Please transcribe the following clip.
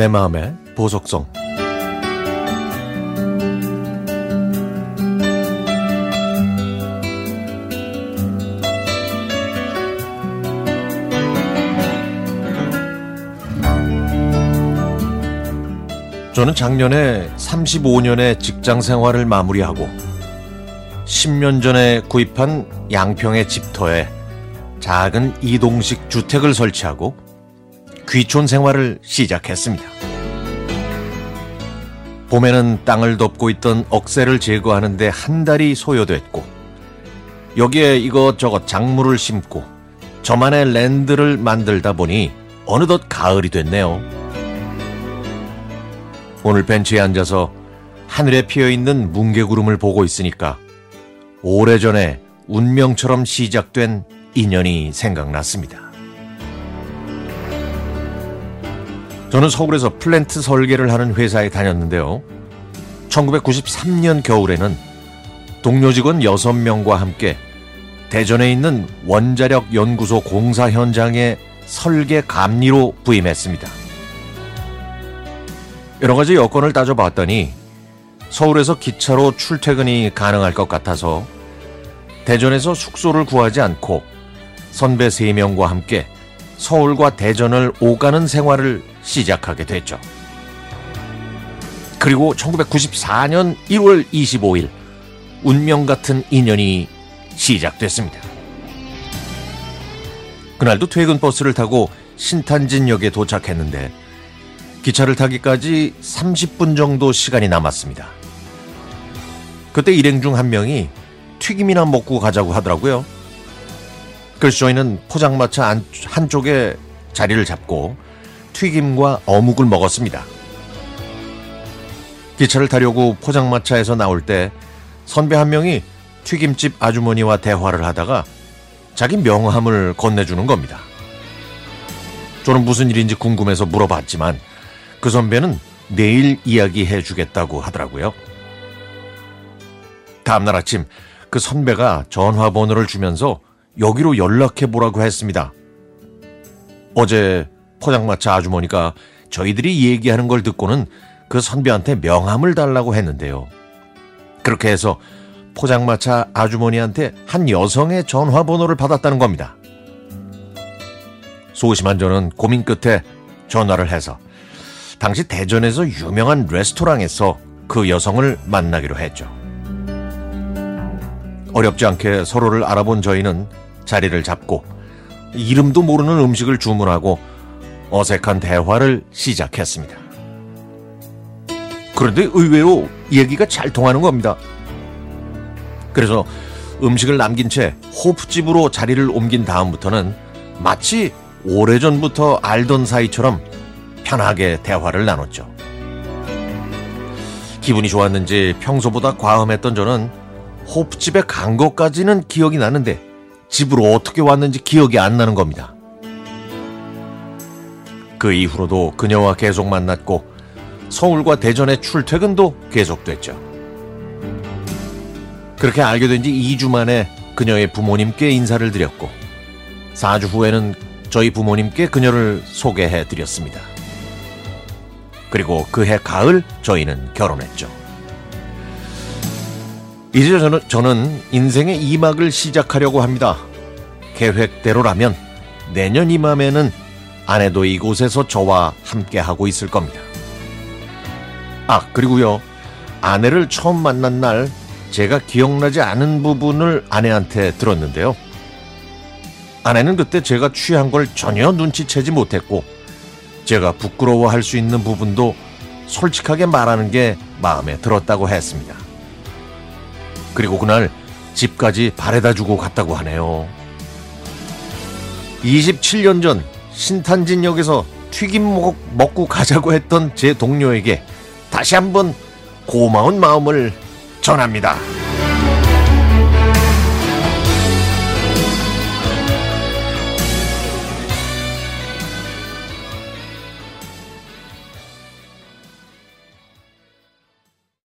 내 마음의 보석성. 저는 작년에 35년의 직장 생활을 마무리하고 10년 전에 구입한 양평의 집터에 작은 이동식 주택을 설치하고 귀촌 생활을 시작했습니다. 봄에는 땅을 덮고 있던 억새를 제거하는데 한 달이 소요됐고 여기에 이것저것 작물을 심고 저만의 랜드를 만들다 보니 어느덧 가을이 됐네요. 오늘 벤치에 앉아서 하늘에 피어 있는 뭉게구름을 보고 있으니까 오래전에 운명처럼 시작된 인연이 생각났습니다. 저는 서울에서 플랜트 설계를 하는 회사에 다녔는데요. 1993년 겨울에는 동료 직원 6명과 함께 대전에 있는 원자력 연구소 공사 현장에 설계 감리로 부임했습니다. 여러 가지 여건을 따져봤더니 서울에서 기차로 출퇴근이 가능할 것 같아서 대전에서 숙소를 구하지 않고 선배 3명과 함께 서울과 대전을 오가는 생활을 시작하게 됐죠. 그리고 1994년 1월 25일 운명 같은 인연이 시작됐습니다. 그날도 퇴근 버스를 타고 신탄진역에 도착했는데 기차를 타기까지 30분 정도 시간이 남았습니다. 그때 일행 중 한 명이 튀김이나 먹고 가자고 하더라고요. 그래서 저희는 포장마차 한쪽에 자리를 잡고 튀김과 어묵을 먹었습니다. 기차를 타려고 포장마차에서 나올 때 선배 한 명이 튀김집 아주머니와 대화를 하다가 자기 명함을 건네주는 겁니다. 저는 무슨 일인지 궁금해서 물어봤지만 그 선배는 내일 이야기해 주겠다고 하더라고요. 다음날 아침 그 선배가 전화번호를 주면서 여기로 연락해 보라고 했습니다. 어제 포장마차 아주머니가 저희들이 얘기하는 걸 듣고는 그 선배한테 명함을 달라고 했는데요. 그렇게 해서 포장마차 아주머니한테 한 여성의 전화번호를 받았다는 겁니다. 소심한 저는 고민 끝에 전화를 해서 당시 대전에서 유명한 레스토랑에서 그 여성을 만나기로 했죠. 어렵지 않게 서로를 알아본 저희는 자리를 잡고 이름도 모르는 음식을 주문하고 어색한 대화를 시작했습니다. 그런데 의외로 얘기가 잘 통하는 겁니다. 그래서 음식을 남긴 채 호프집으로 자리를 옮긴 다음부터는 마치 오래전부터 알던 사이처럼 편하게 대화를 나눴죠. 기분이 좋았는지 평소보다 과음했던 저는 호프집에 간 것까지는 기억이 나는데 집으로 어떻게 왔는지 기억이 안 나는 겁니다. 그 이후로도 그녀와 계속 만났고 서울과 대전의 출퇴근도 계속됐죠. 그렇게 알게 된 지 2주 만에 그녀의 부모님께 인사를 드렸고 4주 후에는 저희 부모님께 그녀를 소개해 드렸습니다. 그리고 그해 가을 저희는 결혼했죠. 이제 저는, 저는 인생의 이막을 시작하려고 합니다. 계획대로라면 내년 이맘에는 아내도 이곳에서 저와 함께 하고 있을 겁니다. 아, 그리고요. 아내를 처음 만난 날 제가 기억나지 않은 부분을 아내한테 들었는데요. 아내는 그때 제가 취한 걸 전혀 눈치채지 못했고 제가 부끄러워할 수 있는 부분도 솔직하게 말하는 게 마음에 들었다고 했습니다. 그리고 그날 집까지 바래다 주고 갔다고 하네요. 27년 전 신탄진역에서 튀김 먹고 가자고 했던 제 동료에게 다시 한번 고마운 마음을 전합니다.